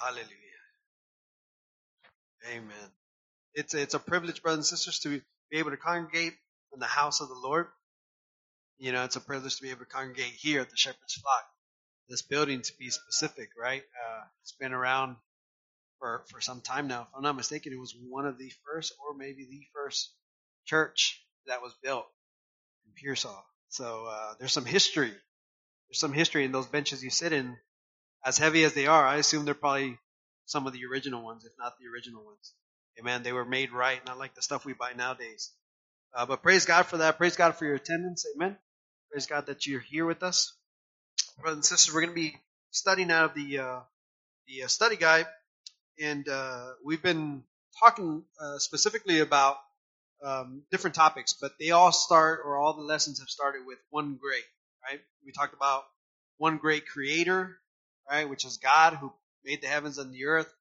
Hallelujah. Amen. It's it's a privilege, brothers and sisters, to be able to congregate in the house of the Lord. You know, it's a privilege to be able to congregate here at the Shepherd's Flock. This building, to be specific, right? Uh, it's been around for for some time now. If I'm not mistaken, it was one of the first, or maybe the first church that was built in Pearsall. So uh, there's some history. There's some history in those benches you sit in. As heavy as they are, I assume they're probably some of the original ones, if not the original ones. Amen. They were made right, not like the stuff we buy nowadays. Uh, but praise God for that. Praise God for your attendance. Amen. Praise God that you're here with us, brothers and sisters. We're going to be studying out of the uh, the uh, study guide, and uh, we've been talking uh, specifically about um, different topics, but they all start, or all the lessons have started with one great. Right? We talked about one great Creator, right, which is God who made the heavens and the earth,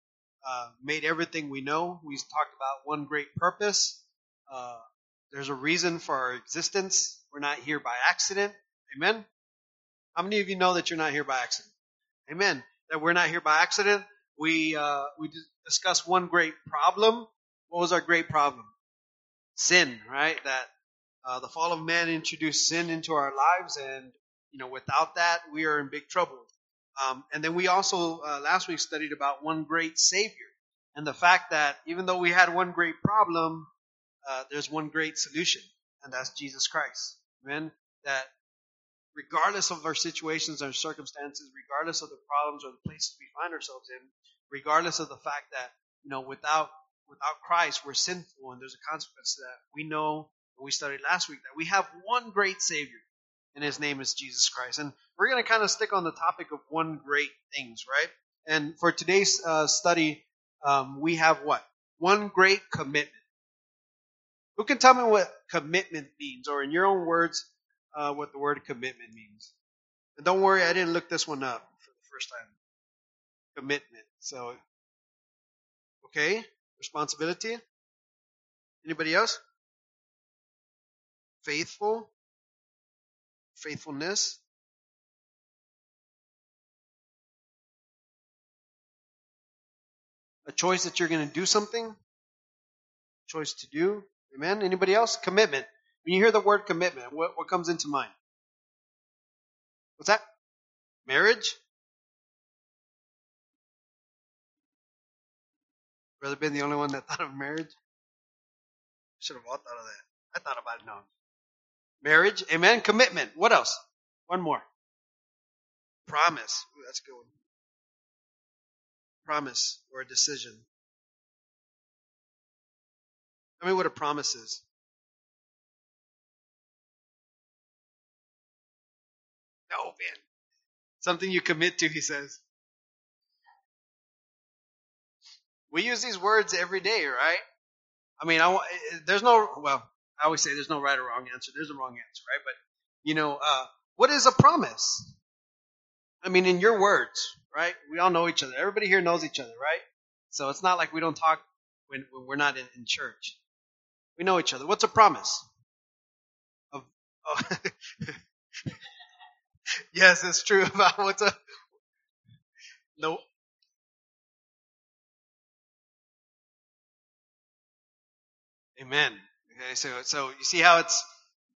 uh, made everything we know. We talked about one great purpose. Uh, there's a reason for our existence. We're not here by accident. Amen. How many of you know that you're not here by accident? Amen. That we're not here by accident. We uh, we discussed one great problem. What was our great problem? Sin, right? That uh, the fall of man introduced sin into our lives, and you know, without that, we are in big trouble. Um, and then we also uh, last week studied about one great Savior and the fact that even though we had one great problem, uh, there's one great solution, and that's Jesus Christ. Amen. That regardless of our situations, our circumstances, regardless of the problems or the places we find ourselves in, regardless of the fact that you know without without Christ we're sinful and there's a consequence to that. We know, we studied last week that we have one great Savior and his name is Jesus Christ. And we're going to kind of stick on the topic of one great things, right? And for today's uh, study, um, we have what? One great commitment. Who can tell me what commitment means, or in your own words, uh, what the word commitment means? And don't worry, I didn't look this one up for the first time. Commitment. So, okay, responsibility. Anybody else? Faithful faithfulness. A choice that you're going to do something. Choice to do. Amen. Anybody else? Commitment. When you hear the word commitment what, what comes into mind? What's that? Marriage? Brother been the only one that thought of marriage? Should have all thought of that. I thought about it. Now Marriage. Amen. Commitment. What else? One more. Promise. Ooh, that's good one. Promise or a decision. Tell me what a promise is. No, man. Something you commit to, he says. We use these words every day, right? I mean, I, eh, there's no, well, I always say there's no right or wrong answer. There's a wrong answer, right? But, you know, uh, what is a promise? I mean, in your words, right? We all know each other. Everybody here knows each other, right? So it's not like we don't talk when, when we're not in, in, church. We know each other. What's a promise? Of, oh. yes, it's true about what's a, no, Amen. Okay, so so you see how it's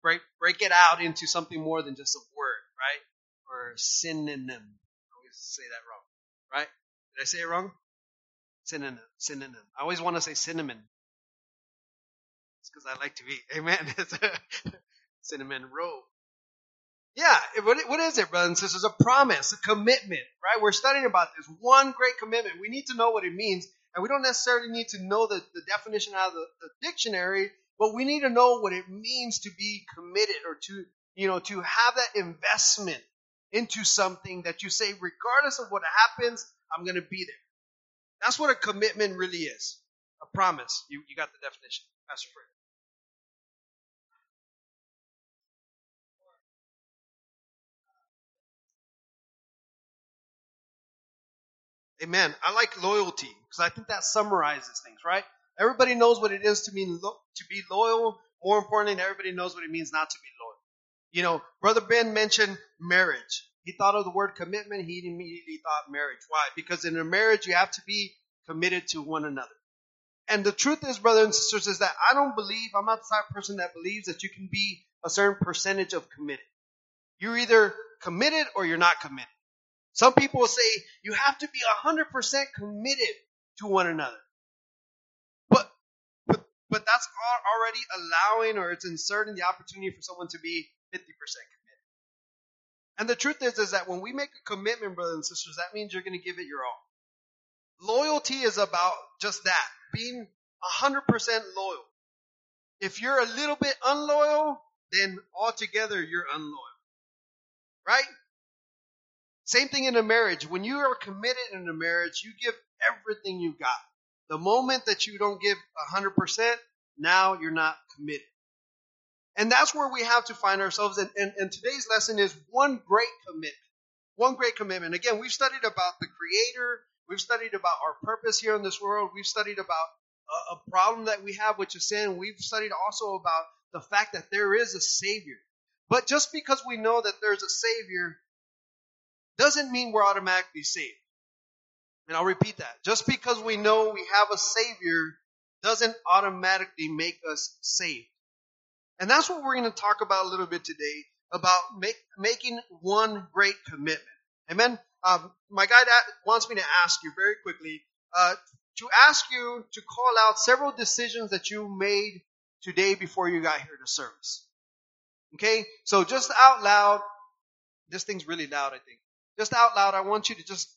break break it out into something more than just a word, right? Or synonym. I always say that wrong, right? Did I say it wrong? Synonym. Synonym. I always want to say cinnamon. It's because I like to eat. Amen. cinnamon roll. Yeah, what, what is it, brothers and sisters? A promise, a commitment, right? We're studying about this one great commitment. We need to know what it means, and we don't necessarily need to know the, the definition out of the, the dictionary but we need to know what it means to be committed or to, you know, to have that investment into something that you say, regardless of what happens, I'm going to be there. That's what a commitment really is. A promise. You, you got the definition. Pastor Fred. Amen. I like loyalty because I think that summarizes things, right? Everybody knows what it is to mean to be loyal. More importantly, everybody knows what it means not to be loyal. You know, Brother Ben mentioned marriage. he thought of the word commitment, he immediately thought marriage. Why? Because in a marriage, you have to be committed to one another. And the truth is, brothers and sisters, is that I don't believe, I'm not the type of person that believes that you can be a certain percentage of committed. You're either committed or you're not committed. Some people will say you have to be 100% committed to one another. That's already allowing or it's inserting the opportunity for someone to be 50% committed. And the truth is, is that when we make a commitment, brothers and sisters, that means you're going to give it your all. Loyalty is about just that, being 100% loyal. If you're a little bit unloyal, then altogether you're unloyal. Right? Same thing in a marriage. When you are committed in a marriage, you give everything you got. The moment that you don't give 100%, now you're not committed. And that's where we have to find ourselves. And, and, and today's lesson is one great commitment. One great commitment. Again, we've studied about the Creator. We've studied about our purpose here in this world. We've studied about a, a problem that we have, which is sin. We've studied also about the fact that there is a Savior. But just because we know that there's a Savior doesn't mean we're automatically saved. And I'll repeat that. Just because we know we have a Savior doesn't automatically make us saved. And that's what we're going to talk about a little bit today about make, making one great commitment. Amen. Um, my guide wants me to ask you very quickly uh, to ask you to call out several decisions that you made today before you got here to service. Okay, so just out loud, this thing's really loud, I think. Just out loud, I want you to just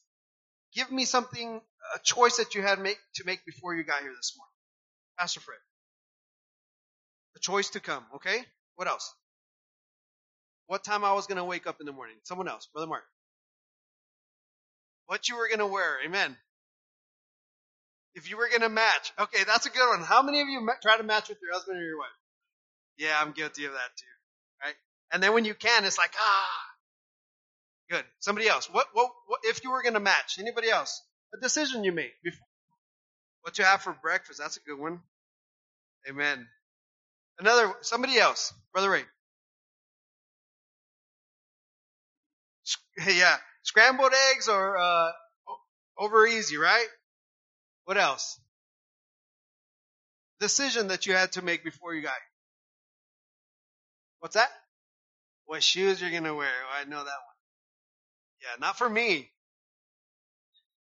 give me something, a choice that you had make, to make before you got here this morning. Pastor Fred. A choice to come, okay? What else? What time I was going to wake up in the morning. Someone else. Brother Mark. What you were going to wear. Amen. If you were going to match. Okay, that's a good one. How many of you try to match with your husband or your wife? Yeah, I'm guilty of that too. Right? And then when you can, it's like, ah. Good. Somebody else. What, what, what if you were going to match? Anybody else? A decision you made. What you have for breakfast. That's a good one. Amen. Another, somebody else. Brother Ray. Yeah. Scrambled eggs or, uh, over easy, right? What else? Decision that you had to make before you got here. What's that? What shoes you're gonna wear? Oh, I know that one. Yeah, not for me.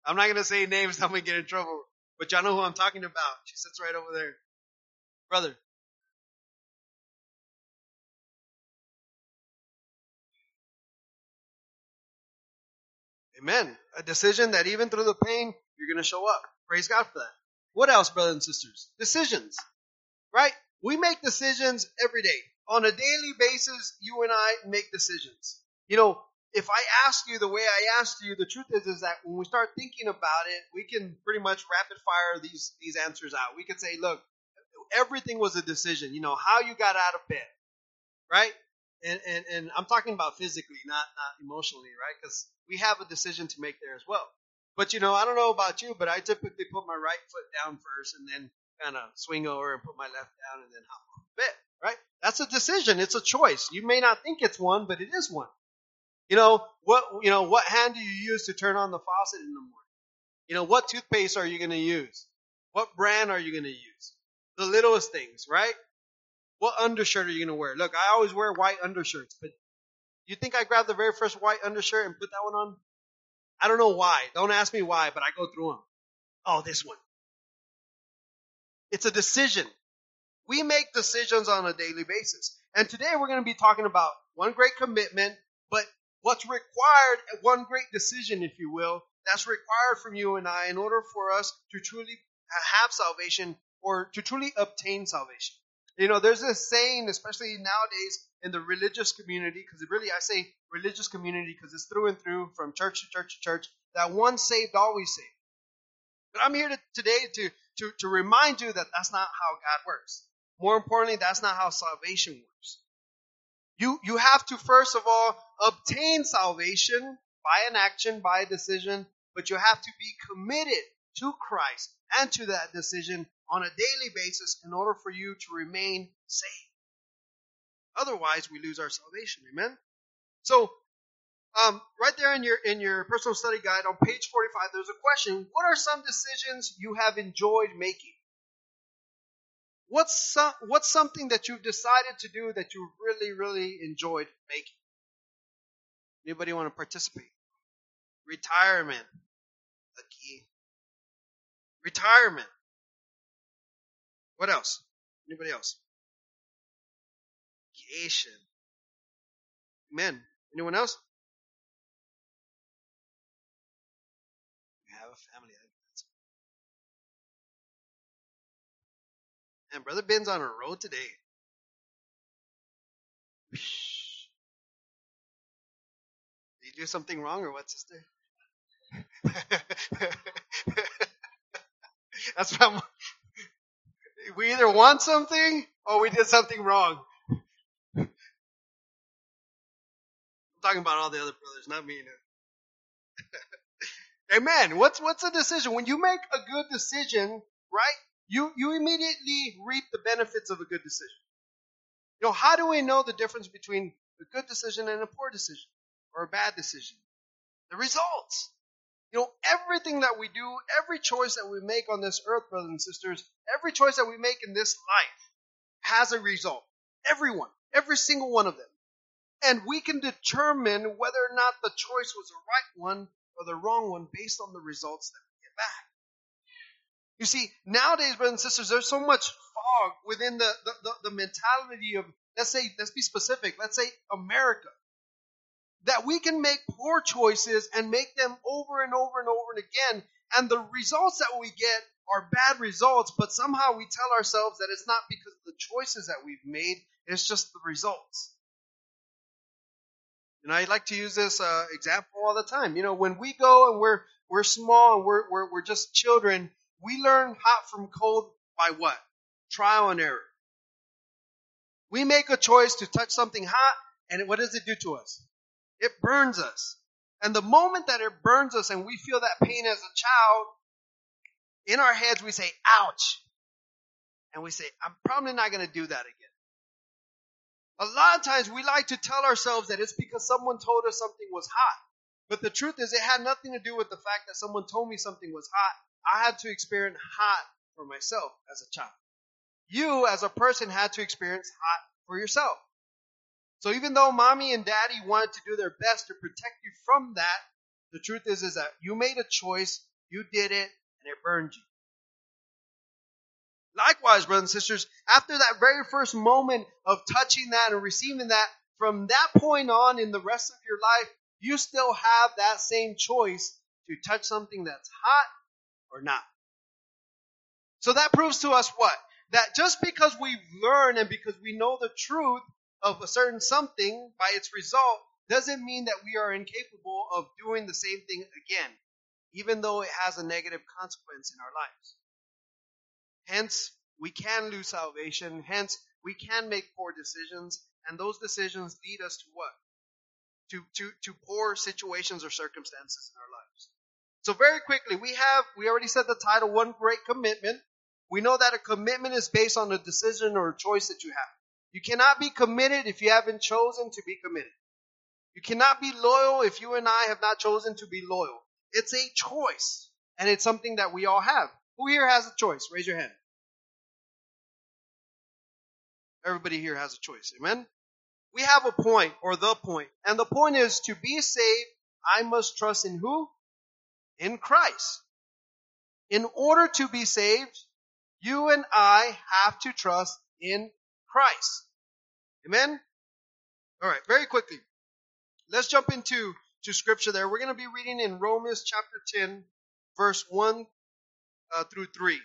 I'm not gonna say names. I'm gonna get in trouble. But y'all know who I'm talking about. She sits right over there. Brother. Amen. A decision that even through the pain, you're going to show up. Praise God for that. What else, brothers and sisters? Decisions. Right? We make decisions every day. On a daily basis, you and I make decisions. You know, if I ask you the way I asked you, the truth is, is that when we start thinking about it, we can pretty much rapid fire these, these answers out. We could say, look, everything was a decision. You know, how you got out of bed, right? And, and, and I'm talking about physically, not, not emotionally, right? Because we have a decision to make there as well. But you know, I don't know about you, but I typically put my right foot down first and then kind of swing over and put my left down and then hop off the bed, right? That's a decision. It's a choice. You may not think it's one, but it is one. You know, what, you know, what hand do you use to turn on the faucet in the morning? You know, what toothpaste are you going to use? What brand are you going to use? The littlest things, right? What undershirt are you going to wear? Look, I always wear white undershirts, but you think I grabbed the very first white undershirt and put that one on? I don't know why. Don't ask me why, but I go through them. Oh, this one. It's a decision. We make decisions on a daily basis. And today we're going to be talking about one great commitment, but what's required, uh, one great decision, if you will, that's required from you and I in order for us to truly uh, have salvation or to truly obtain salvation. You know, there's this saying, especially nowadays in the religious community, because really I say religious community because it's through and through from church to church to church, that once saved, always saved. But I'm here to, today to, to, to remind you that that's not how God works. More importantly, that's not how salvation works. You, you have to first of all obtain salvation by an action, by a decision, but you have to be committed to Christ and to that decision on a daily basis in order for you to remain saved. Otherwise, we lose our salvation. Amen? So, um, right there in your in your personal study guide on page 45, there's a question. What are some decisions you have enjoyed making? What's some, what's something that you've decided to do that you really really enjoyed making? Anybody want to participate? Retirement, key. Retirement. What else? Anybody else? Vacation. Amen. Anyone else? Brother Ben's on a road today. Did you do something wrong or what, sister? That's what I'm, we either want something or we did something wrong. I'm talking about all the other brothers, not me. Amen. What's what's a decision? When you make a good decision, right? You you immediately reap the benefits of a good decision. You know, how do we know the difference between a good decision and a poor decision or a bad decision? The results. You know, everything that we do, every choice that we make on this earth, brothers and sisters, every choice that we make in this life has a result. Everyone, every single one of them. And we can determine whether or not the choice was the right one or the wrong one based on the results that we get back. You see, nowadays, brothers and sisters, there's so much fog within the, the, the, the mentality of, let's say, let's be specific, let's say America that we can make poor choices and make them over and over and over and again. And the results that we get are bad results, but somehow we tell ourselves that it's not because of the choices that we've made, it's just the results. And I like to use this uh, example all the time. You know, when we go and we're we're small and we're, we're we're just children, we learn hot from cold by what? Trial and error. We make a choice to touch something hot, and what does it do to us? It burns us. And the moment that it burns us and we feel that pain as a child, in our heads we say, ouch. And we say, I'm probably not going to do that again. A lot of times we like to tell ourselves that it's because someone told us something was hot. But the truth is, it had nothing to do with the fact that someone told me something was hot. I had to experience hot for myself as a child. You, as a person, had to experience hot for yourself. So even though mommy and daddy wanted to do their best to protect you from that, the truth is, is that you made a choice, you did it, and it burned you. Likewise, brothers and sisters, after that very first moment of touching that and receiving that, from that point on in the rest of your life, you still have that same choice to touch something that's hot or not. So that proves to us what? That just because we've learned and because we know the truth of a certain something by its result doesn't mean that we are incapable of doing the same thing again, even though it has a negative consequence in our lives. Hence, we can lose salvation. Hence, we can make poor decisions, and those decisions lead us to what? To, to, to poor situations or circumstances in our lives. So very quickly, we have, we already said the title, One Great Commitment. We know that a commitment is based on a decision or a choice that you have. You cannot be committed if you haven't chosen to be committed. You cannot be loyal if you and I have not chosen to be loyal. It's a choice, and it's something that we all have. Who here has a choice? Raise your hand. Everybody here has a choice. Amen? We have a point, or the point, and the point is to be saved, I must trust in who? In Christ. In order to be saved, you and I have to trust in Christ. Amen? All right, very quickly. Let's jump into to scripture there. We're going to be reading in Romans chapter 10, verse 1 uh, through 3.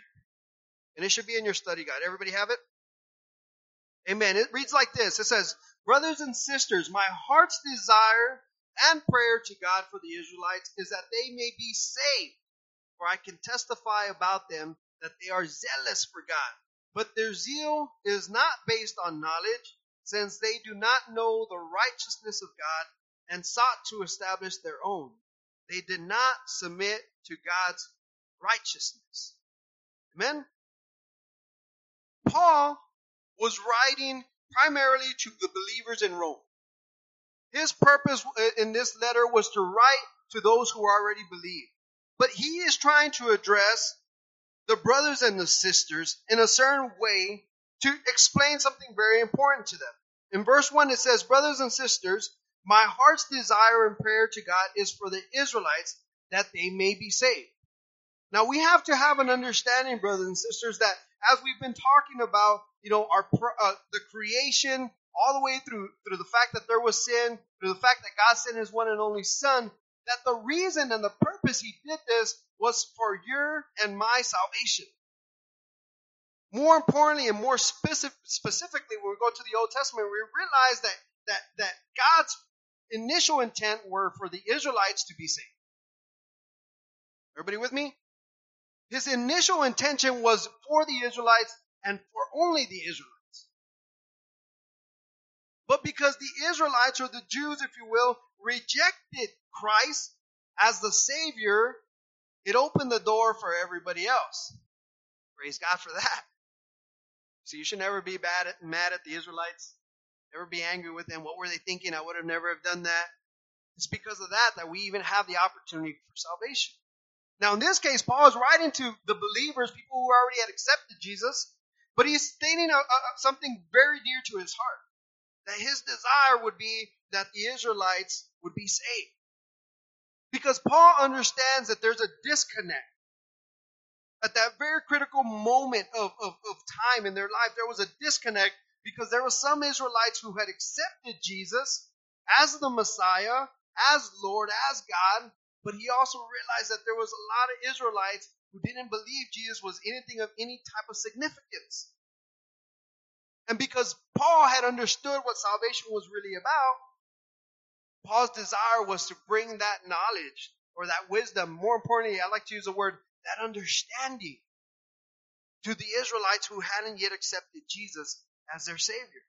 And it should be in your study guide. Everybody have it? Amen. It reads like this. It says, Brothers and sisters, my heart's desire and prayer to God for the Israelites is that they may be saved. For I can testify about them that they are zealous for God. But their zeal is not based on knowledge, since they do not know the righteousness of God and sought to establish their own. They did not submit to God's righteousness. Amen? Paul was writing primarily to the believers in Rome. His purpose in this letter was to write to those who already believe. But he is trying to address the brothers and the sisters in a certain way to explain something very important to them. In verse 1, it says, Brothers and sisters, my heart's desire and prayer to God is for the Israelites that they may be saved. Now we have to have an understanding, brothers and sisters, that as we've been talking about, you know, our uh, the creation all the way through through the fact that there was sin, through the fact that God sent His one and only Son, that the reason and the purpose He did this was for your and my salvation. More importantly and more specific, specifically, when we go to the Old Testament, we realize that that that God's initial intent were for the Israelites to be saved. Everybody with me? His initial intention was for the Israelites and for only the Israelites. But because the Israelites, or the Jews, if you will, rejected Christ as the Savior, it opened the door for everybody else. Praise God for that. So you should never be at, mad at the Israelites. Never be angry with them. What were they thinking? I would have never have done that. It's because of that that we even have the opportunity for salvation. Now, in this case, Paul is writing to the believers, people who already had accepted Jesus, but he's stating a, a, uh, uh, something very dear to his heart that his desire would be that the Israelites would be saved. Because Paul understands that there's a disconnect. At that very critical moment of, of, of time in their life, there was a disconnect because there were some Israelites who had accepted Jesus as the Messiah, as Lord, as God, but he also realized that there was a lot of Israelites who didn't believe Jesus was anything of any type of significance. And because Paul had understood what salvation was really about, Paul's desire was to bring that knowledge or that wisdom, more importantly, I like to use the word, that understanding to the Israelites who hadn't yet accepted Jesus as their Savior.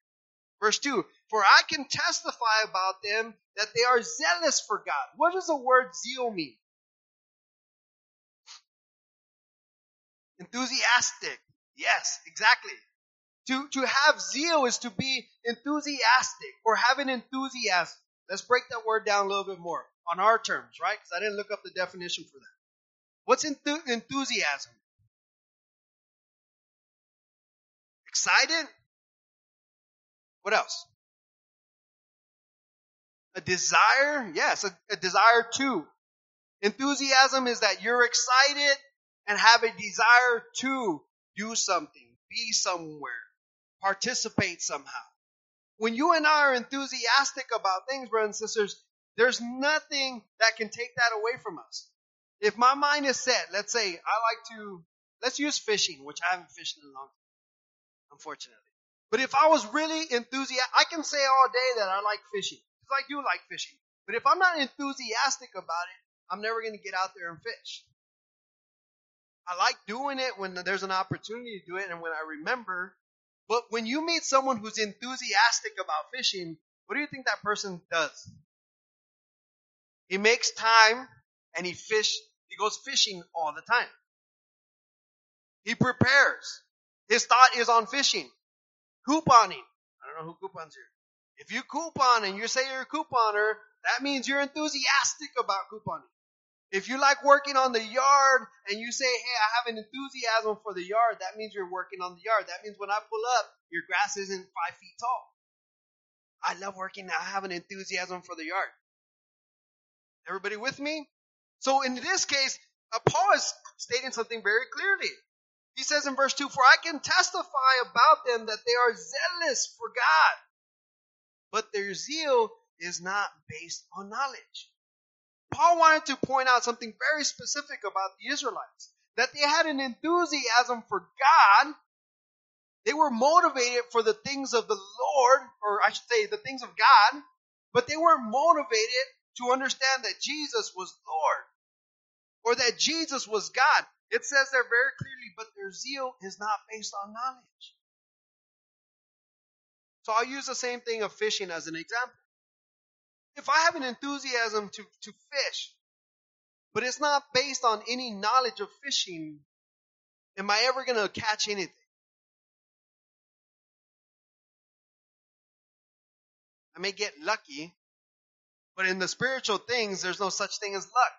Verse 2 For I can testify about them that they are zealous for God. What does the word zeal mean? Enthusiastic. Yes, exactly. To, to have zeal is to be enthusiastic or have an enthusiasm. Let's break that word down a little bit more on our terms, right? Because I didn't look up the definition for that. What's enth- enthusiasm? Excited? What else? A desire? Yes, a, a desire to. Enthusiasm is that you're excited and have a desire to do something, be somewhere, participate somehow. When you and I are enthusiastic about things, brothers and sisters, there's nothing that can take that away from us. If my mind is set, let's say I like to, let's use fishing, which I haven't fished in a long time, unfortunately. But if I was really enthusiastic, I can say all day that I like fishing. Because I do like fishing. But if I'm not enthusiastic about it, I'm never going to get out there and fish. I like doing it when there's an opportunity to do it and when I remember. But when you meet someone who's enthusiastic about fishing, what do you think that person does? He makes time and he fish, he goes fishing all the time. He prepares. His thought is on fishing. Couponing. I don't know who coupons here. If you coupon and you say you're a couponer, that means you're enthusiastic about couponing. If you like working on the yard and you say, hey, I have an enthusiasm for the yard, that means you're working on the yard. That means when I pull up, your grass isn't five feet tall. I love working. I have an enthusiasm for the yard. Everybody with me? So in this case, Paul is stating something very clearly. He says in verse 2, For I can testify about them that they are zealous for God, but their zeal is not based on knowledge. Paul wanted to point out something very specific about the Israelites that they had an enthusiasm for God. They were motivated for the things of the Lord, or I should say, the things of God, but they weren't motivated to understand that Jesus was Lord or that Jesus was God. It says there very clearly, but their zeal is not based on knowledge. So I'll use the same thing of fishing as an example. If I have an enthusiasm to, to fish, but it's not based on any knowledge of fishing, am I ever going to catch anything? I may get lucky, But in the spiritual things, there's no such thing as luck.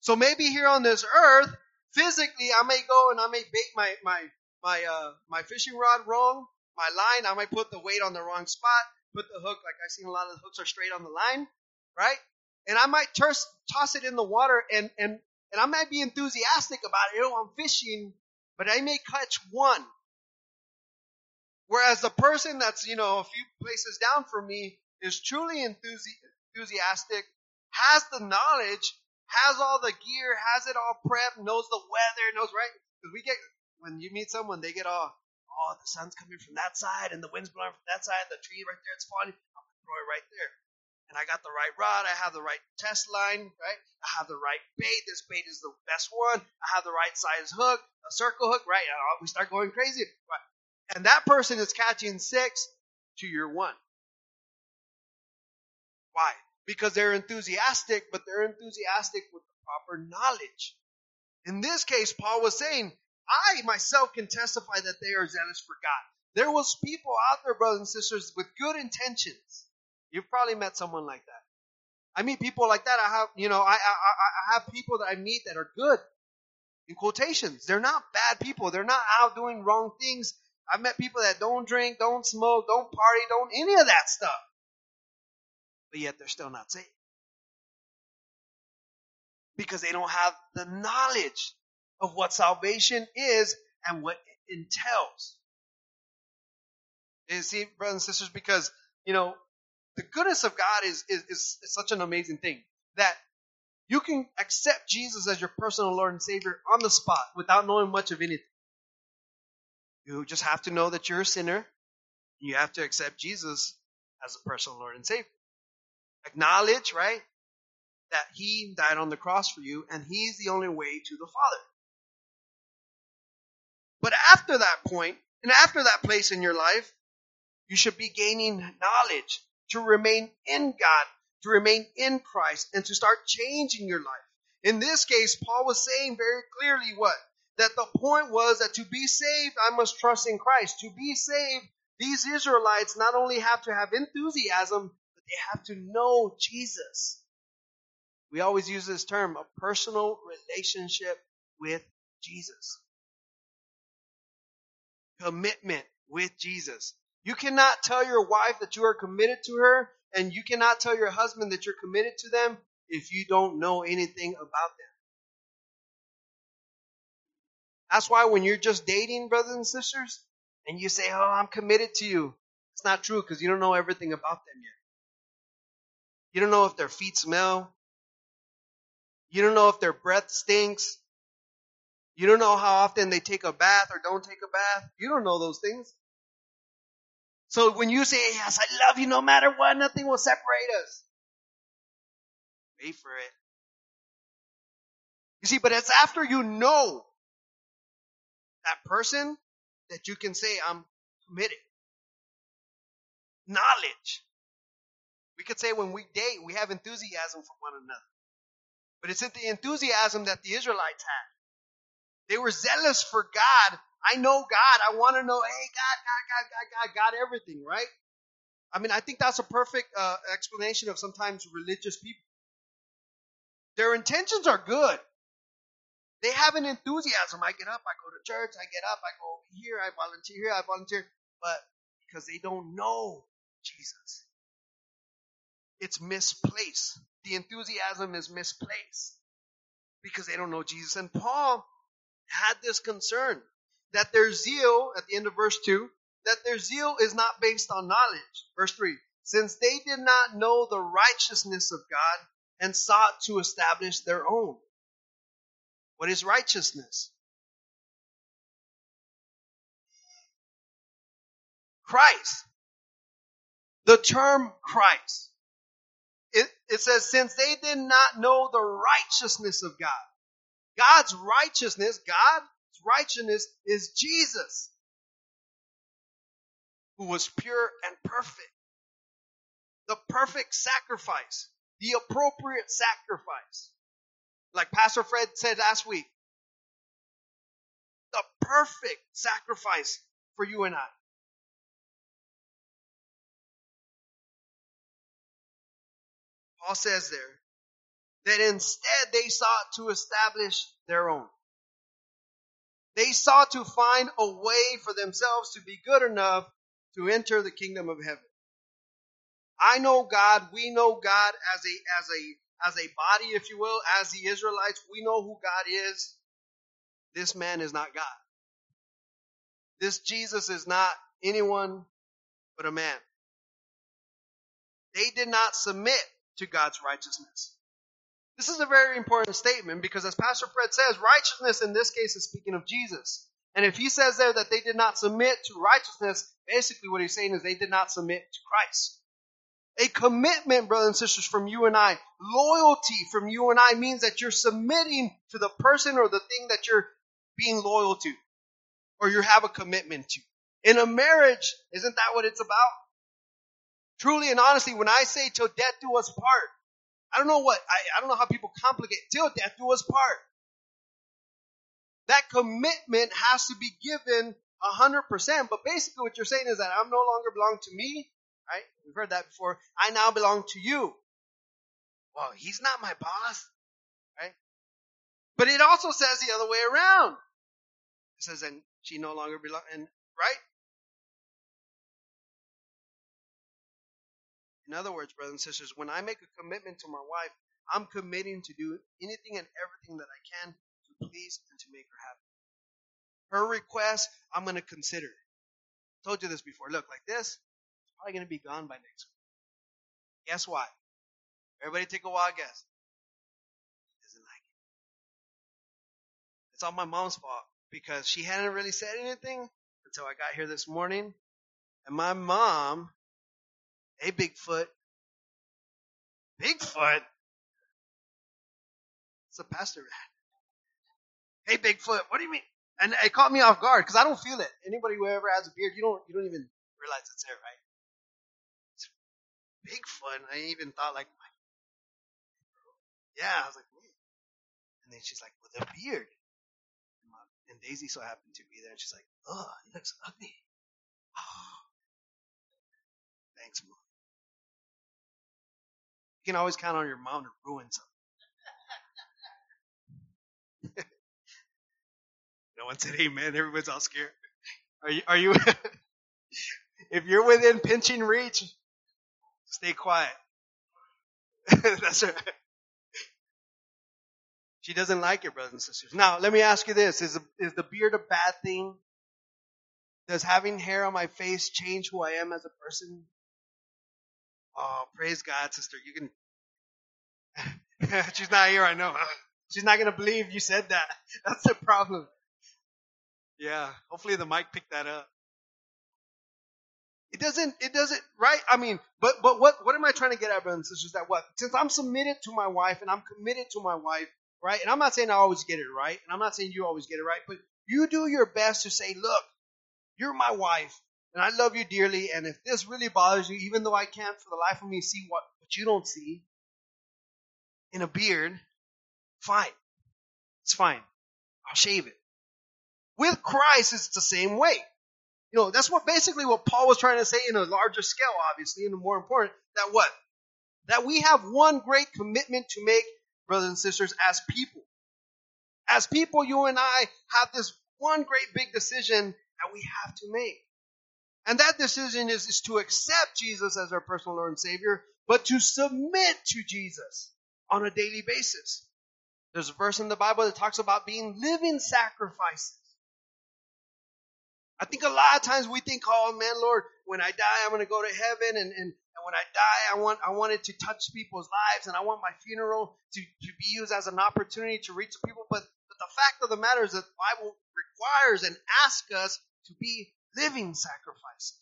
So maybe here on this earth, physically, I may go and I may bait my my my uh my fishing rod wrong, my line. I might put the weight on the wrong spot, put the hook like I've seen a lot of the hooks are straight on the line, right? And I might toss toss it in the water and and and I might be enthusiastic about it. You know, I'm fishing, but I may catch one. Whereas the person that's you know a few places down from me is truly enthusiastic, has the knowledge, has all the gear, has it all prepped, knows the weather, knows right. Because we get when you meet someone, they get all, oh, the sun's coming from that side and the wind's blowing from that side, the tree right there, it's falling. I'm gonna throw it right there. And I got the right rod, I have the right test line, right? I have the right bait. This bait is the best one. I have the right size hook, a circle hook, right? And we start going crazy. Right? And that person is catching six to your one. Why? Because they're enthusiastic, but they're enthusiastic with the proper knowledge. In this case, Paul was saying, I myself can testify that they are zealous for God. There was people out there, brothers and sisters, with good intentions. You've probably met someone like that. I meet people like that. I have, you know, I, I, I have people that I meet that are good. In quotations, they're not bad people. They're not out doing wrong things. I've met people that don't drink, don't smoke, don't party, don't any of that stuff. But yet they're still not saved. Because they don't have the knowledge of what salvation is and what it entails. You see, brothers and sisters, because, you know, the goodness of God is, is, is, is such an amazing thing that you can accept Jesus as your personal Lord and Savior on the spot without knowing much of anything. You just have to know that you're a sinner. You have to accept Jesus as a personal Lord and Savior. Acknowledge, right, that He died on the cross for you and He's the only way to the Father. But after that point, and after that place in your life, you should be gaining knowledge to remain in God, to remain in Christ, and to start changing your life. In this case, Paul was saying very clearly what? That the point was that to be saved, I must trust in Christ. To be saved, these Israelites not only have to have enthusiasm, but they have to know Jesus. We always use this term, a personal relationship with Jesus commitment with Jesus. You cannot tell your wife that you are committed to her, and you cannot tell your husband that you're committed to them if you don't know anything about them. That's why when you're just dating, brothers and sisters, and you say, Oh, I'm committed to you, it's not true because you don't know everything about them yet. You don't know if their feet smell. You don't know if their breath stinks. You don't know how often they take a bath or don't take a bath. You don't know those things. So when you say, yes, I love you no matter what, nothing will separate us. Wait for it. You see, but it's after you know that person that you can say, I'm committed. Knowledge. We could say when we date, we have enthusiasm for one another. But it's the enthusiasm that the Israelites had. They were zealous for God. I know God. I want to know, hey, God, God, God, God, God, God, everything, right? I mean, I think that's a perfect uh, explanation of sometimes religious people. Their intentions are good. They have an enthusiasm. I get up, I go to church, I get up, I go over here, I volunteer here, I volunteer. But because they don't know Jesus, it's misplaced. The enthusiasm is misplaced because they don't know Jesus. And Paul had this concern that their zeal, at the end of verse 2, that their zeal is not based on knowledge. Verse 3 Since they did not know the righteousness of God and sought to establish their own. What is righteousness? Christ. The term Christ. It, it says, since they did not know the righteousness of God. God's righteousness, God's righteousness is Jesus, who was pure and perfect. The perfect sacrifice, the appropriate sacrifice. Like Pastor Fred said last week, the perfect sacrifice for you and I. Paul says there that instead they sought to establish their own. They sought to find a way for themselves to be good enough to enter the kingdom of heaven. I know God, we know God as a as a as a body, if you will, as the Israelites, we know who God is. This man is not God. This Jesus is not anyone but a man. They did not submit to God's righteousness. This is a very important statement because as Pastor Fred says, righteousness in this case is speaking of Jesus. And if he says there that they did not submit to righteousness, basically what he's saying is they did not submit to Christ. A commitment, brothers and sisters, from you and I, loyalty from you and I means that you're submitting to the person or the thing that you're being loyal to or you have a commitment to. In a marriage, isn't that what it's about? Truly and honestly, when I say till death do us part, I don't know what, I, I don't know how people complicate, till death do us part. That commitment has to be given a hundred percent. But basically what you're saying is that I'm no longer belong to me, right? We've heard that before. I now belong to you. Well, he's not my boss, right? But it also says the other way around. It says, and she no longer belong, and right? In other words, brothers and sisters, when I make a commitment to my wife, I'm committing to do anything and everything that I can to please and to make her happy. Her request, I'm going to consider. I told you this before. Look, like this, it's probably going to be gone by next week. Guess why? Everybody take a wild guess. She doesn't like it. It's all my mom's fault because she hadn't really said anything until I got here this morning. And my mom Hey, Bigfoot. Bigfoot? It's a pastor Hey, Bigfoot, what do you mean? And it caught me off guard because I don't feel it. Anybody who ever has a beard, you don't, you don't even realize it's there, right? Bigfoot. I even thought like, yeah, I was like, man. And then she's like, with a beard. And Daisy so happened to be there, and she's like, oh, he looks ugly. Oh. Thanks, mom can always count on your mom to ruin something. no one said amen. Everyone's all scared. Are you, are you, if you're within pinching reach, stay quiet. That's right. She doesn't like it, brothers and sisters. Now, let me ask you this. Is, is the beard a bad thing? Does having hair on my face change who I am as a person? Oh, praise God, sister. You can. She's not here, I know. She's not going to believe you said that. That's the problem. Yeah, hopefully the mic picked that up. It doesn't, it doesn't, right? I mean, but, but what, what am I trying to get at, brothers and sisters? That what? Since I'm submitted to my wife and I'm committed to my wife, right? And I'm not saying I always get it right, and I'm not saying you always get it right, but you do your best to say, look, you're my wife and I love you dearly. And if this really bothers you, even though I can't for the life of me see what, what you don't see in a beard, fine. It's fine. I'll shave it. With Christ, it's the same way. You know, that's what basically what Paul was trying to say in a larger scale, obviously, and more important, that what? That we have one great commitment to make, brothers and sisters, as people. As people, you and I have this one great big decision that we have to make. And that decision is, is to accept Jesus as our personal Lord and Savior, but to submit to Jesus on a daily basis. There's a verse in the Bible that talks about being living sacrifices. I think a lot of times we think, oh man, Lord, when I die, I'm going to go to heaven. And, and, and when I die, I want, I want it to touch people's lives. And I want my funeral to, to be used as an opportunity to reach people. But, but the fact of the matter is that the Bible requires and asks us to be living sacrifices.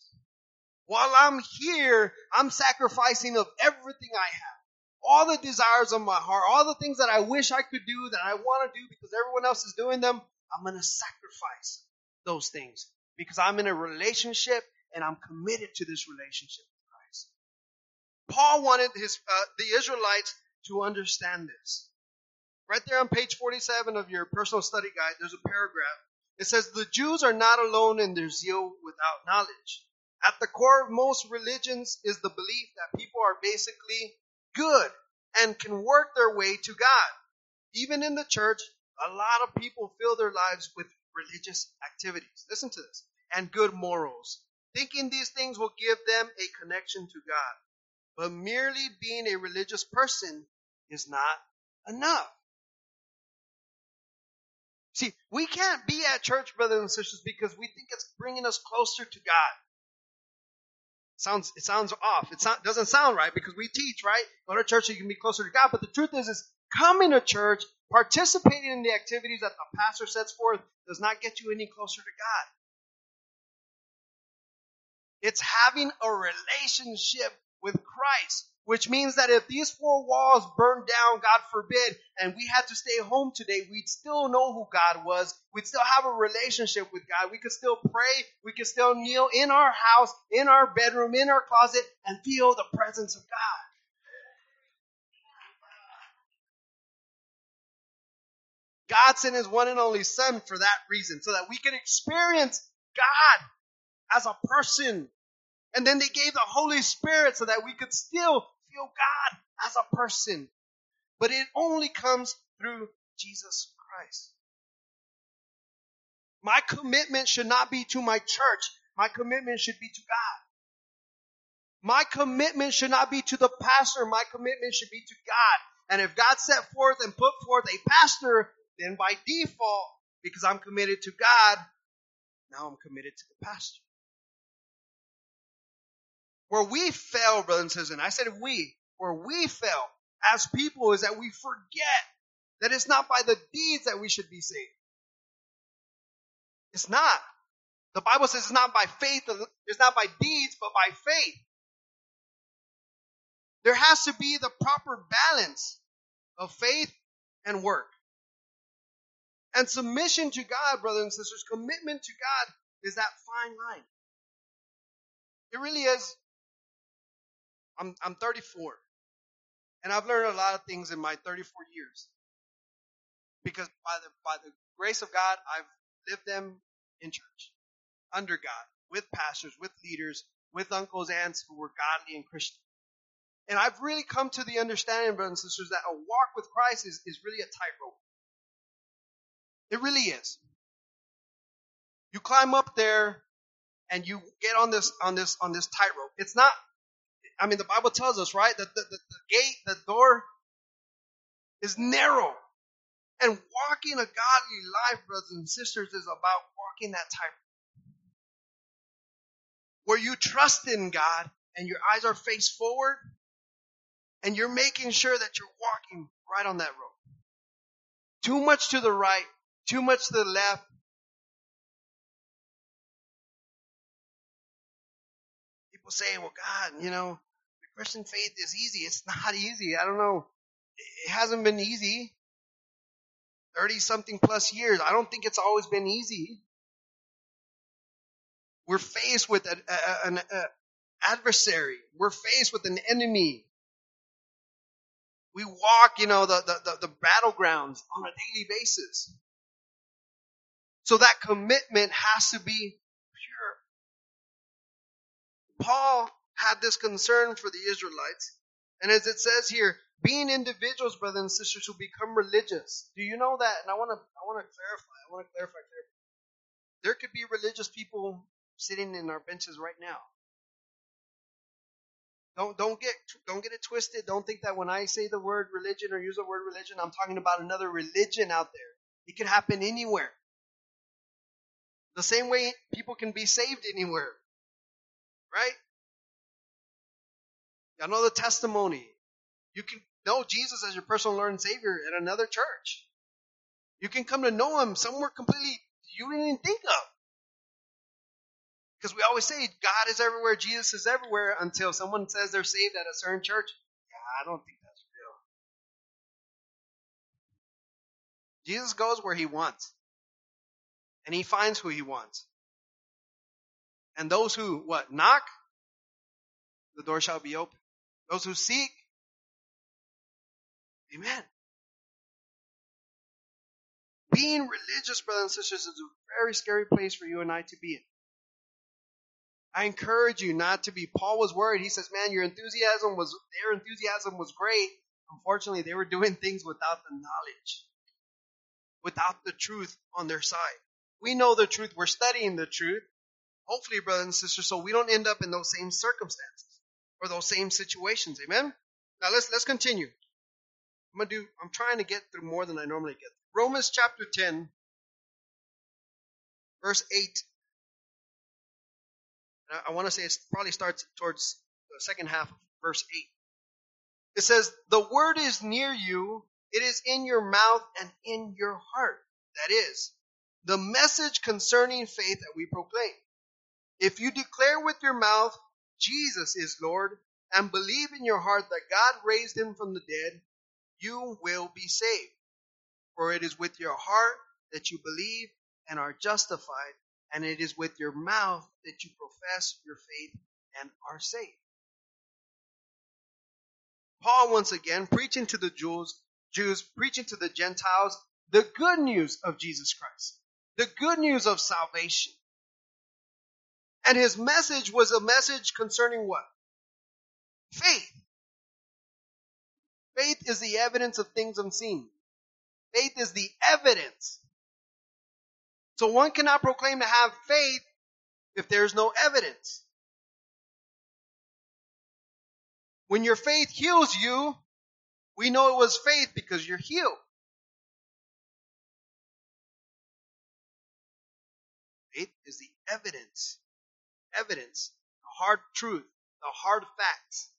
While I'm here, I'm sacrificing of everything I have. All the desires of my heart, all the things that I wish I could do, that I want to do because everyone else is doing them, I'm going to sacrifice those things because I'm in a relationship and I'm committed to this relationship with Christ. Paul wanted his, uh, the Israelites to understand this. Right there on page 47 of your personal study guide, there's a paragraph it says the Jews are not alone in their zeal without knowledge. At the core of most religions is the belief that people are basically good and can work their way to God. Even in the church, a lot of people fill their lives with religious activities. Listen to this. And good morals. Thinking these things will give them a connection to God. But merely being a religious person is not enough. See, we can't be at church, brothers and sisters, because we think it's bringing us closer to God. Sounds, it sounds off. It sound, doesn't sound right because we teach, right? Go to church so you can be closer to God. But the truth is, is coming to church, participating in the activities that the pastor sets forth does not get you any closer to God. It's having a relationship with Christ which means that if these four walls burned down, God forbid, and we had to stay home today, we'd still know who God was. We'd still have a relationship with God. We could still pray. We could still kneel in our house, in our bedroom, in our closet, and feel the presence of God. God sent his one and only son for that reason, so that we can experience God as a person. And then they gave the Holy Spirit so that we could still feel God as a person. But it only comes through Jesus Christ. My commitment should not be to my church. My commitment should be to God. My commitment should not be to the pastor. My commitment should be to God. And if God set forth and put forth a pastor, then by default, because I'm committed to God, now I'm committed to the pastor. Where we fail, brothers and sisters, and I said we, where we fail as people is that we forget that it's not by the deeds that we should be saved. It's not. The Bible says it's not by faith, it's not by deeds, but by faith. There has to be the proper balance of faith and work. And submission to God, brothers and sisters, commitment to God is that fine line. It really is. I'm, I'm 34. And I've learned a lot of things in my 34 years. Because by the, by the grace of God, I've lived them in church, under God, with pastors, with leaders, with uncles, aunts who were godly and Christian. And I've really come to the understanding, brothers and sisters, that a walk with Christ is, is really a tightrope. It really is. You climb up there and you get on this on this on this tightrope. It's not I mean, the Bible tells us, right, that the, the, the gate, the door is narrow. And walking a godly life, brothers and sisters, is about walking that type where you trust in God and your eyes are faced forward and you're making sure that you're walking right on that road. Too much to the right, too much to the left. People say, well, God, you know, Christian faith is easy. It's not easy. I don't know. It hasn't been easy. 30 something plus years. I don't think it's always been easy. We're faced with an, an adversary. We're faced with an enemy. We walk, you know, the, the, the, the battlegrounds on a daily basis. So that commitment has to be pure. Paul had this concern for the Israelites. And as it says here, being individuals, brothers and sisters, who become religious. Do you know that? And I want to, I want to clarify. I want to clarify. There could be religious people sitting in our benches right now. Don't don't get don't get it twisted. Don't think that when I say the word religion or use the word religion, I'm talking about another religion out there. It can happen anywhere. The same way people can be saved anywhere. Right? The testimony. You can know Jesus as your personal Lord and Savior at another church. You can come to know Him somewhere completely you didn't even think of. Because we always say God is everywhere, Jesus is everywhere until someone says they're saved at a certain church. Yeah, I don't think that's real. Jesus goes where He wants. And He finds who He wants. And those who, what, knock, the door shall be open. Those who seek. Amen. Being religious, brothers and sisters, is a very scary place for you and I to be in. I encourage you not to be. Paul was worried. He says, man, your enthusiasm was, their enthusiasm was great, unfortunately, they were doing things without the knowledge, without the truth on their side. We know the truth. We're studying the truth. Hopefully, brothers and sisters, so we don't end up in those same circumstances or those same situations. Amen. Now let's let's continue. I'm gonna do. I'm trying to get through more than I normally get. Romans chapter 10, verse 8. I, I want to say it probably starts towards the second half of verse 8. It says, The word is near you, it is in your mouth and in your heart. That is, the message concerning faith that we proclaim. If you declare with your mouth, Jesus is Lord, and believe in your heart that God raised him from the dead, you will be saved. For it is with your heart that you believe and are justified, and it is with your mouth that you profess your faith and are saved. Paul, once again, preaching to the Jews, Jews, preaching to the Gentiles, the good news of Jesus Christ, the good news of salvation. And his message was a message concerning what? Faith. Faith is the evidence of things unseen. Faith is the evidence. So one cannot proclaim to have faith if there's no evidence. When your faith heals you, we know it was faith because you're healed. Faith is the evidence, evidence, the hard truth, the hard facts,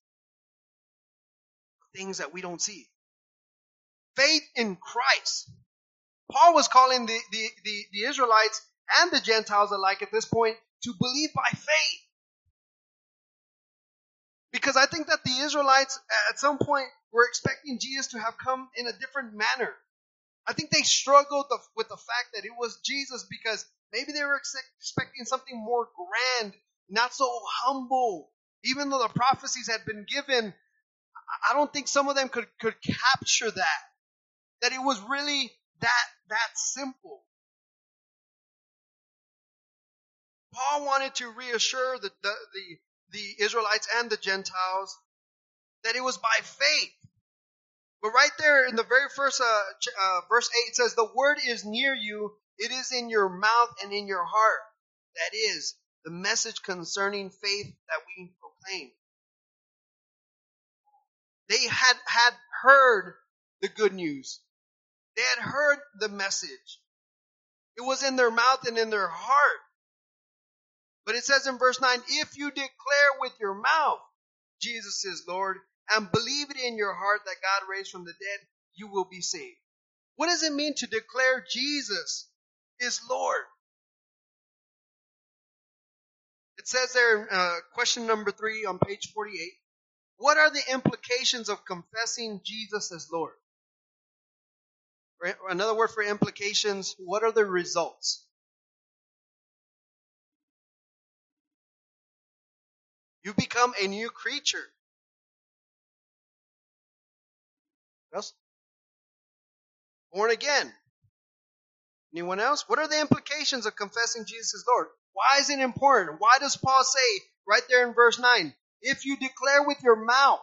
things that we don't see. Faith in Christ. Paul was calling the, the, the, the Israelites and the Gentiles alike at this point to believe by faith. Because I think that the Israelites at some point were expecting Jesus to have come in a different manner. I think they struggled with the fact that it was Jesus because maybe they were expecting something more grand, not so humble. Even though the prophecies had been given, I don't think some of them could, could capture that. That it was really that, that simple. Paul wanted to reassure the, the, the, the Israelites and the Gentiles that it was by faith. But right there in the very first uh, uh, verse 8 it says, The word is near you, it is in your mouth and in your heart. That is the message concerning faith that we proclaim. They had, had heard the good news. They had heard the message. It was in their mouth and in their heart. But it says in verse 9, if you declare with your mouth Jesus is Lord and believe it in your heart that God raised from the dead, you will be saved. What does it mean to declare Jesus is Lord? Says there, uh, question number three on page 48. What are the implications of confessing Jesus as Lord? Another word for implications, what are the results? You become a new creature. Yes? Born again. Anyone else? What are the implications of confessing Jesus as Lord? Why is it important? Why does Paul say right there in verse 9, if you declare with your mouth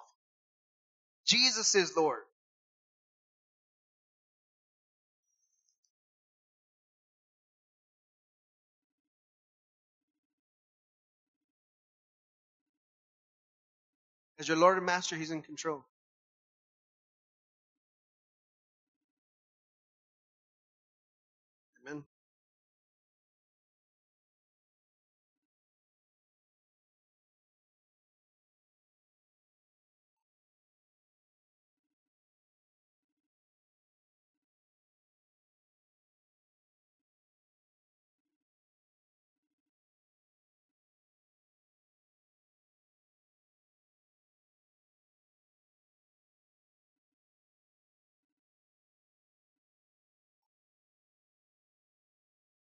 Jesus is Lord? As your Lord and Master, He's in control.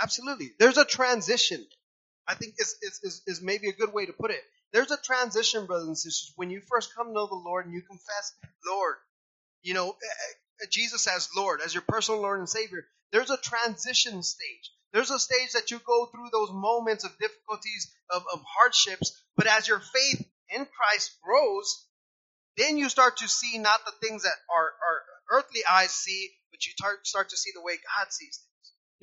Absolutely. There's a transition. I think is, is, is, is maybe a good way to put it. There's a transition, brothers and sisters, when you first come to know the Lord and you confess, Lord, you know, eh, eh, Jesus as Lord, as your personal Lord and Savior. There's a transition stage. There's a stage that you go through those moments of difficulties, of, of hardships, but as your faith in Christ grows, then you start to see not the things that our, our earthly eyes see, but you start, start to see the way God sees.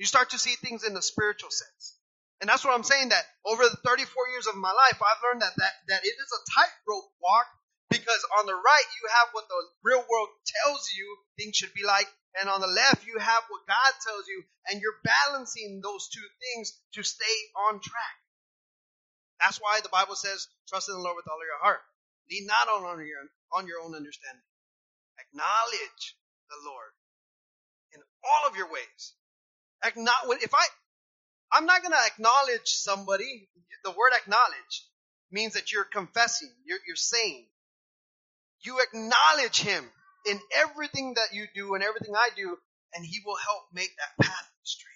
You start to see things in the spiritual sense. And that's what I'm saying that over the 34 years of my life, I've learned that, that, that it is a tightrope walk because on the right, you have what the real world tells you things should be like. And on the left, you have what God tells you. And you're balancing those two things to stay on track. That's why the Bible says, trust in the Lord with all of your heart. Lean not on your, on your own understanding. Acknowledge the Lord in all of your ways. If I, I'm not going to acknowledge somebody. The word acknowledge means that you're confessing, you're, you're saying. You acknowledge him in everything that you do and everything I do, and he will help make that path straight.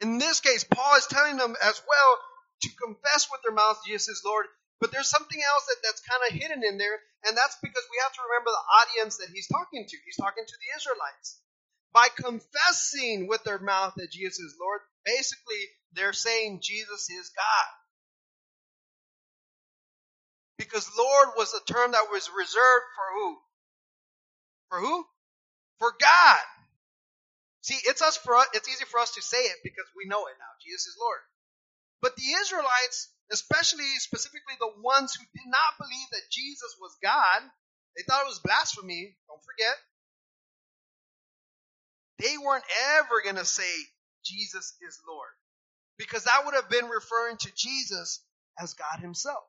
In this case, Paul is telling them as well to confess with their mouth Jesus is Lord, but there's something else that, that's kind of hidden in there, and that's because we have to remember the audience that he's talking to. He's talking to the Israelites by confessing with their mouth that Jesus is Lord, basically they're saying Jesus is God. Because Lord was a term that was reserved for who? For who? For God. See, it's us for us, it's easy for us to say it because we know it now. Jesus is Lord. But the Israelites, especially specifically the ones who did not believe that Jesus was God, they thought it was blasphemy. Don't forget they weren't ever going to say Jesus is Lord because that would have been referring to Jesus as God himself.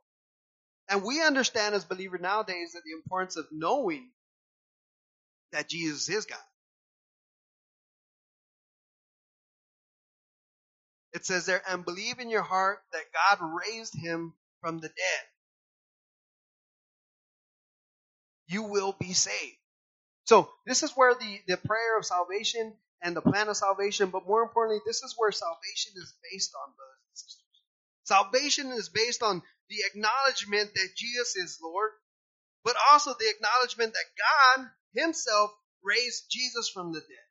And we understand as believers nowadays that the importance of knowing that Jesus is God. It says there, and believe in your heart that God raised him from the dead. You will be saved. So this is where the, the prayer of salvation and the plan of salvation, but more importantly, this is where salvation is based on, brothers and sisters. Salvation is based on the acknowledgement that Jesus is Lord, but also the acknowledgement that God Himself raised Jesus from the dead.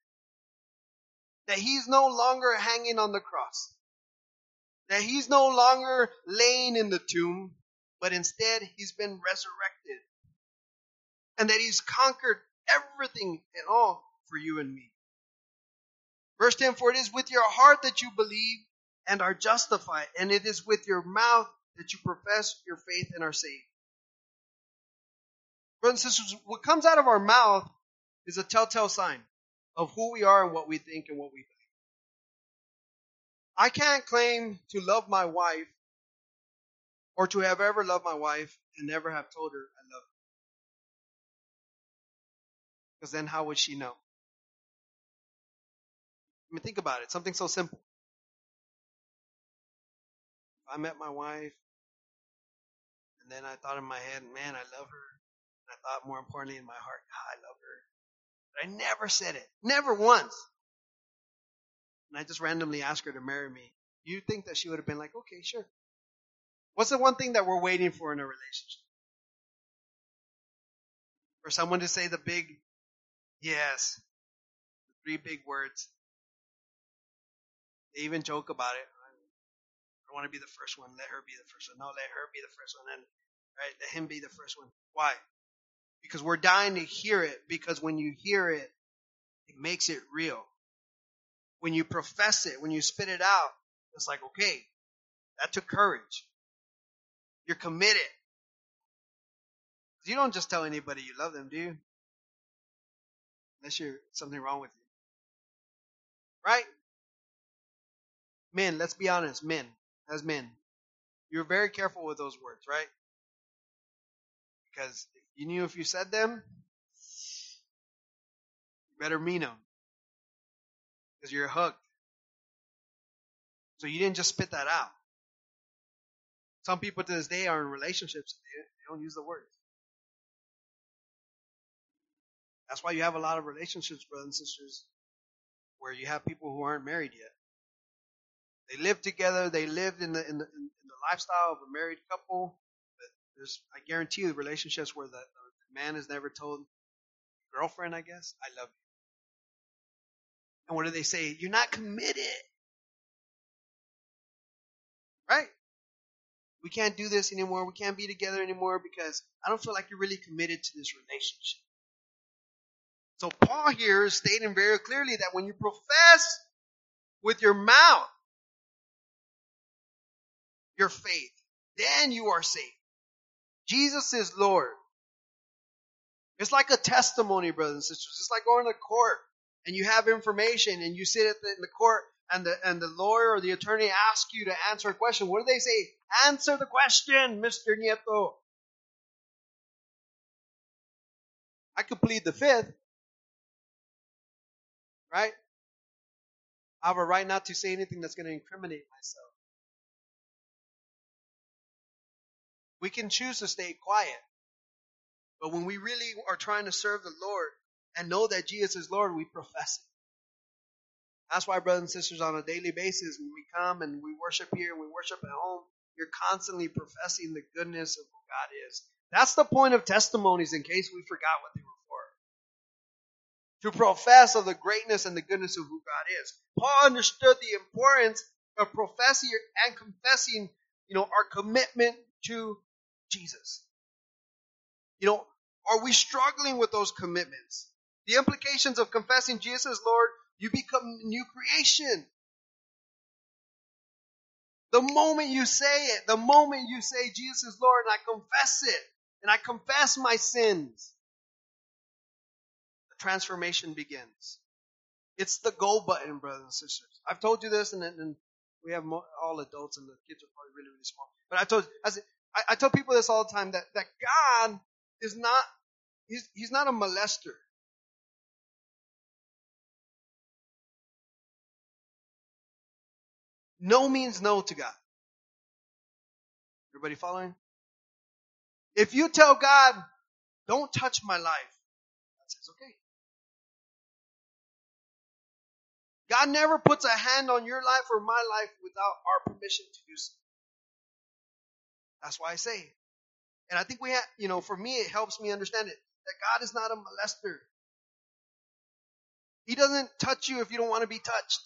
That He's no longer hanging on the cross. That He's no longer laying in the tomb, but instead He's been resurrected. And that He's conquered everything and all for you and me. Verse 10 For it is with your heart that you believe and are justified, and it is with your mouth that you profess your faith and are saved. Brothers and sisters, what comes out of our mouth is a telltale sign of who we are and what we think and what we believe. I can't claim to love my wife or to have ever loved my wife and never have told her I love her. Because then how would she know? I mean, think about it. Something so simple. I met my wife, and then I thought in my head, man, I love her. And I thought more importantly in my heart, I love her. But I never said it. Never once. And I just randomly asked her to marry me. You think that she would have been like, okay, sure. What's the one thing that we're waiting for in a relationship? For someone to say the big Yes. Three big words. They even joke about it. I don't want to be the first one. Let her be the first one. No, let her be the first one. And right, let him be the first one. Why? Because we're dying to hear it. Because when you hear it, it makes it real. When you profess it, when you spit it out, it's like, okay, that took courage. You're committed. You don't just tell anybody you love them, do you? Unless you're something wrong with you. Right? Men, let's be honest, men, as men, you're very careful with those words, right? Because you knew if you said them, you better mean them. Because you're hooked. So you didn't just spit that out. Some people to this day are in relationships, they don't use the words. That's why you have a lot of relationships, brothers and sisters, where you have people who aren't married yet. They live together. They lived in the in the, in the lifestyle of a married couple. But there's, I guarantee you, relationships where the, the man has never told girlfriend, I guess, I love you. And what do they say? You're not committed. Right? We can't do this anymore. We can't be together anymore because I don't feel like you're really committed to this relationship. So Paul here is stating very clearly that when you profess with your mouth your faith, then you are saved. Jesus is Lord. It's like a testimony, brothers and sisters. It's like going to court and you have information and you sit the, in the court and the and the lawyer or the attorney asks you to answer a question. What do they say? Answer the question, Mr. Nieto. I could plead the fifth. Right? I have a right not to say anything that's going to incriminate myself. We can choose to stay quiet. But when we really are trying to serve the Lord and know that Jesus is Lord, we profess it. That's why, brothers and sisters, on a daily basis, when we come and we worship here and we worship at home, you're constantly professing the goodness of who God is. That's the point of testimonies, in case we forgot what they were. To profess of the greatness and the goodness of who God is. Paul understood the importance of professing and confessing, you know, our commitment to Jesus. You know, are we struggling with those commitments? The implications of confessing Jesus Lord, you become new creation. The moment you say it, the moment you say Jesus Lord and I confess it, and I confess my sins, transformation begins. It's the go button, brothers and sisters. I've told you this, and, and we have all adults, and the kids are probably really, really small. But I told, I, said, I, I tell people this all the time that, that God is not, he's, he's not a molester. No means no to God. Everybody following? If you tell God, don't touch my life, God never puts a hand on your life or my life without our permission to do so. That's why I say. It. And I think we have, you know, for me, it helps me understand it that God is not a molester. He doesn't touch you if you don't want to be touched.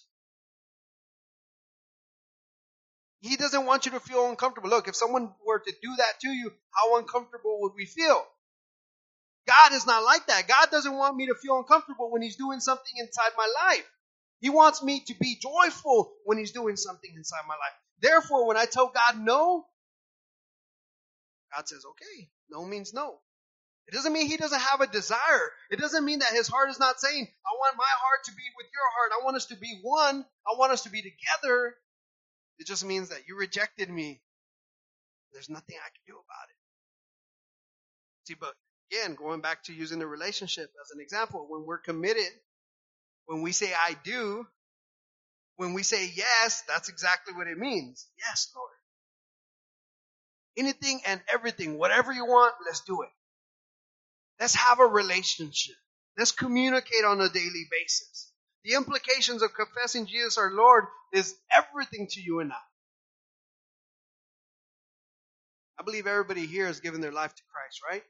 He doesn't want you to feel uncomfortable. Look, if someone were to do that to you, how uncomfortable would we feel? God is not like that. God doesn't want me to feel uncomfortable when He's doing something inside my life. He wants me to be joyful when He's doing something inside my life. Therefore, when I tell God no, God says, okay, no means no. It doesn't mean he doesn't have a desire. It doesn't mean that his heart is not saying, I want my heart to be with your heart. I want us to be one. I want us to be together. It just means that you rejected me. There's nothing I can do about it. See, but again, going back to using the relationship as an example, when we're committed, when we say I do, when we say yes, that's exactly what it means. Yes, Lord. Anything and everything, whatever you want, let's do it. Let's have a relationship. Let's communicate on a daily basis. The implications of confessing Jesus our Lord is everything to you and I. I believe everybody here has given their life to Christ, right?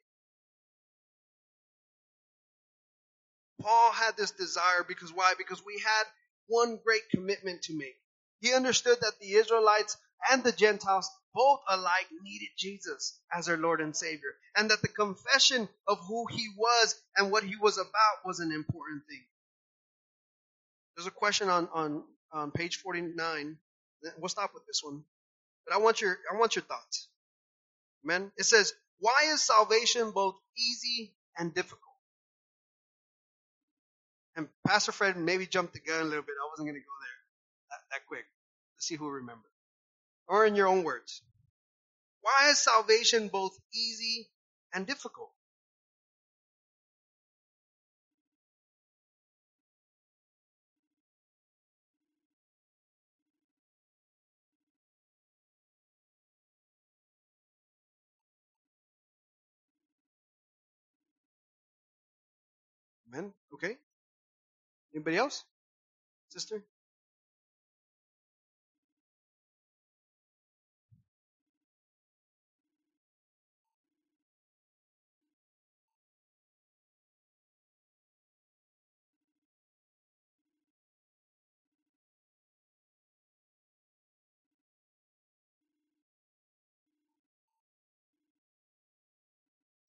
Paul had this desire because why? Because we had one great commitment to make. He understood that the Israelites and the Gentiles both alike needed Jesus as their Lord and Savior, and that the confession of who He was and what He was about was an important thing. There's a question on, on, on page 49. We'll stop with this one. But I want your, I want your thoughts. Amen. It says, why is salvation both easy and difficult? And Pastor Fred maybe jumped the gun a little bit. I wasn't going to go there that, that quick. Let's see who remembers. Or in your own words. Why is salvation both easy and difficult? Amen. Okay. Anybody else? sister?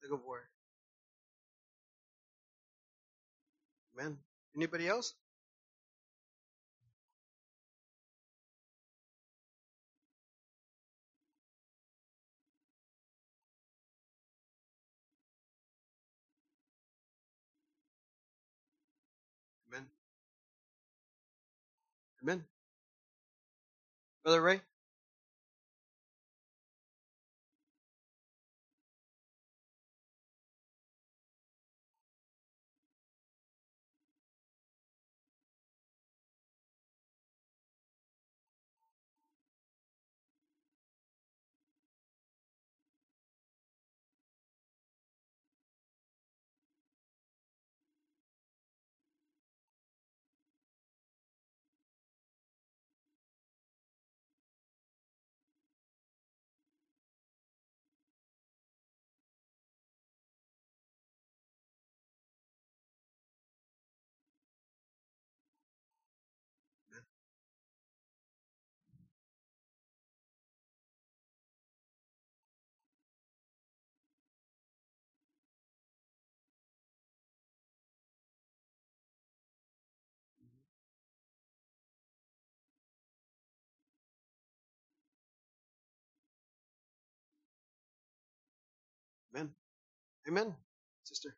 Look of war. Amen. Anybody else? Amen. Amen. Brother Ray? Amen. Amen. Sister.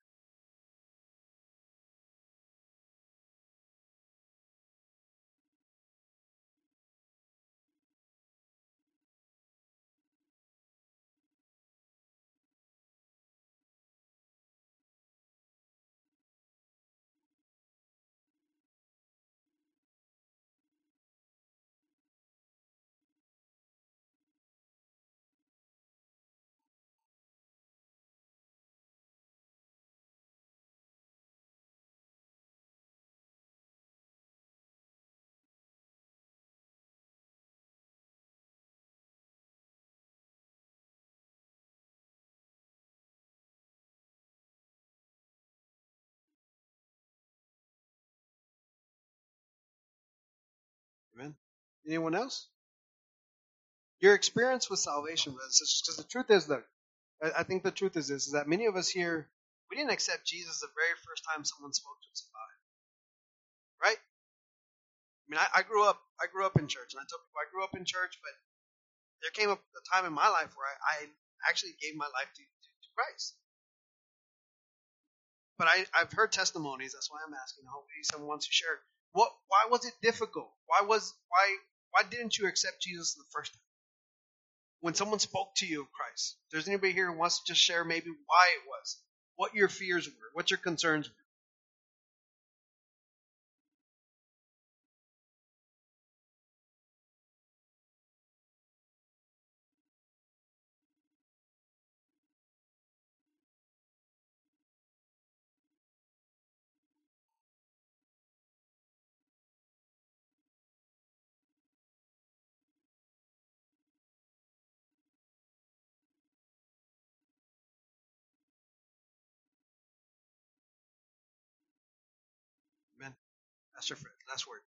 Anyone else? Your experience with salvation, brothers because the truth is, look, I, think the truth is this, is that many of us here, we didn't accept Jesus the very first time someone spoke to us about it. Right? I mean, I, I grew up, I grew up in church, and I tell people I grew up in church, but there came a, time in my life where I, I actually gave my life to, to, to Christ. But I, I've heard testimonies. That's why I'm asking. Hopefully, someone wants to share. What? Why was it difficult? Why was why why didn't you accept Jesus the first time? When someone spoke to you of Christ, there's anybody here who wants to just share maybe why it was, what your fears were, what your concerns were. Pastor Fred, last word.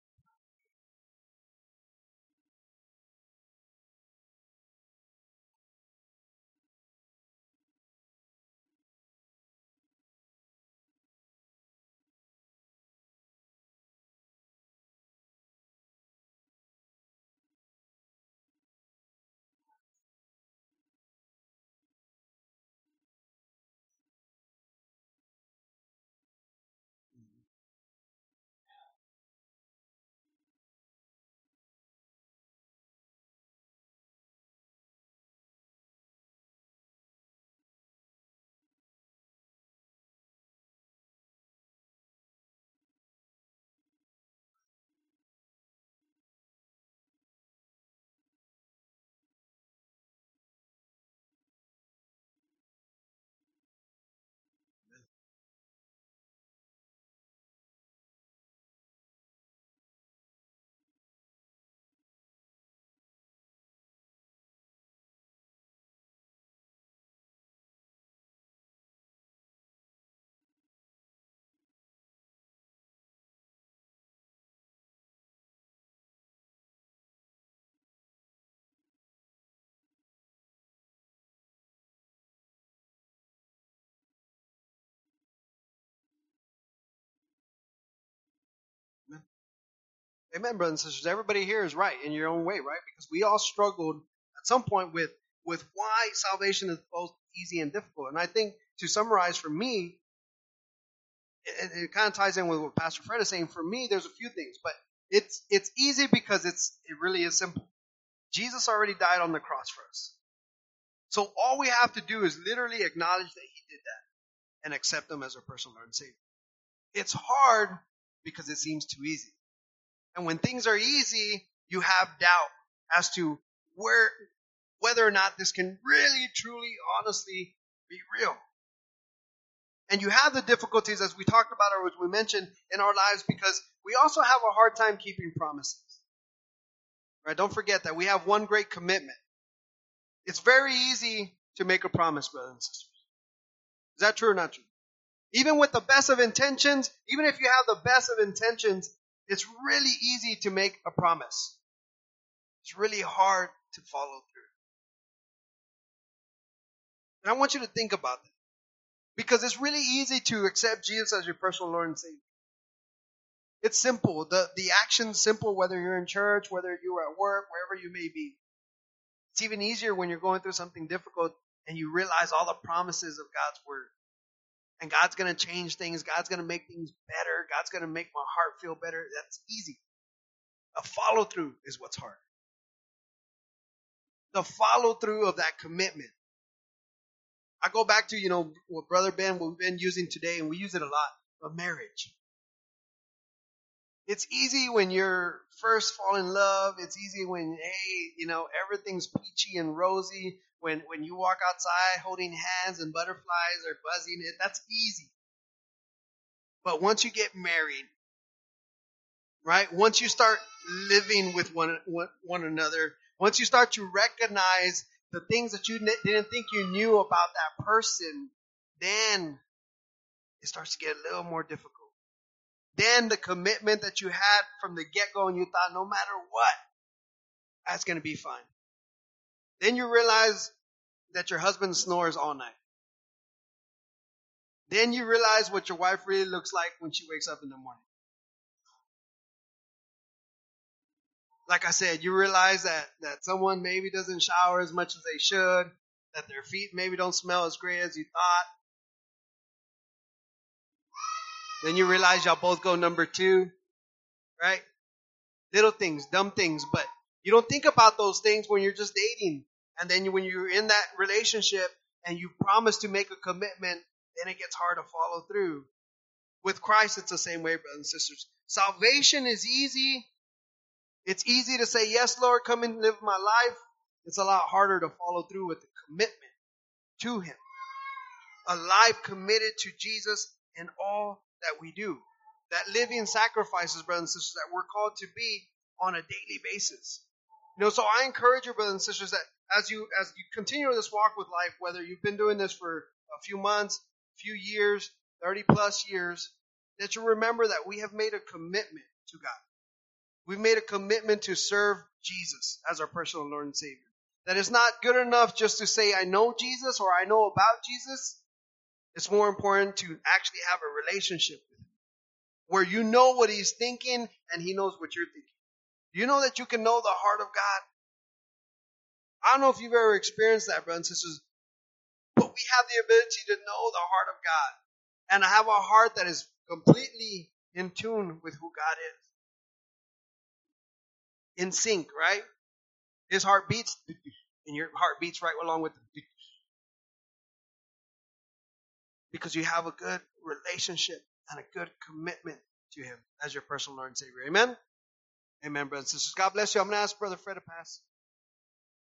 Amen, brothers and sisters. Everybody here is right in your own way, right? Because we all struggled at some point with with why salvation is both easy and difficult. And I think to summarize for me, it, it kind of ties in with what Pastor Fred is saying. For me, there's a few things, but it's it's easy because it's it really is simple. Jesus already died on the cross for us. So all we have to do is literally acknowledge that he did that and accept him as our personal Lord and Savior. It's hard because it seems too easy. And when things are easy, you have doubt as to where whether or not this can really, truly, honestly be real. And you have the difficulties, as we talked about or as we mentioned, in our lives because we also have a hard time keeping promises. Right? Don't forget that we have one great commitment. It's very easy to make a promise, brothers and sisters. Is that true or not true? Even with the best of intentions, even if you have the best of intentions, it's really easy to make a promise. It's really hard to follow through. And I want you to think about that. Because it's really easy to accept Jesus as your personal Lord and Savior. It's simple. The, the action's simple whether you're in church, whether you're at work, wherever you may be. It's even easier when you're going through something difficult and you realize all the promises of God's Word. And God's going to change things. God's going to make things better. God's going to make my heart feel better. That's easy. A follow through is what's hard. The follow through of that commitment. I go back to, you know, what Brother Ben, what we've been using today, and we use it a lot, a marriage. It's easy when you're first fall in love. It's easy when, hey, you know, everything's peachy and rosy. When, when you walk outside holding hands and butterflies are buzzing, it, that's easy. But once you get married, right? Once you start living with one, one, another, once you start to recognize the things that you didn't think you knew about that person, then it starts to get a little more difficult. Then the commitment that you had from the get go and you thought no matter what, that's going to be fine. Then you realize that your husband snores all night. Then you realize what your wife really looks like when she wakes up in the morning. Like I said, you realize that, that someone maybe doesn't shower as much as they should, that their feet maybe don't smell as great as you thought, Then you realize y'all both go number two, right? Little things, dumb things, but you don't think about those things when you're just dating. And then when you're in that relationship and you promise to make a commitment, then it gets hard to follow through. With Christ, it's the same way, brothers and sisters. Salvation is easy. It's easy to say, yes, Lord, come and live my life. It's a lot harder to follow through with the commitment to Him. A life committed to Jesus in all that we do. That living sacrifices, brothers and sisters, that we're called to be on a daily basis. You know, so I encourage you, brothers and sisters, that as you as you continue this walk with life, whether you've been doing this for a few months, a few years, 30 plus years, that you remember that we have made a commitment to God. We've made a commitment to serve Jesus as our personal Lord and Savior. That it's not good enough just to say, I know Jesus or I know about Jesus. It's more important to actually have a relationship with him where you know what he's thinking and he knows what you're thinking. You know that you can know the heart of God. I don't know if you've ever experienced that, brothers and sisters, but we have the ability to know the heart of God and have a heart that is completely in tune with who God is. In sync, right? His heart beats and your heart beats right along with the because you have a good relationship and a good commitment to Him as your personal Lord and Savior. Amen? Amen, brothers and sisters. God bless you. I'm going to ask Brother Fred to pass.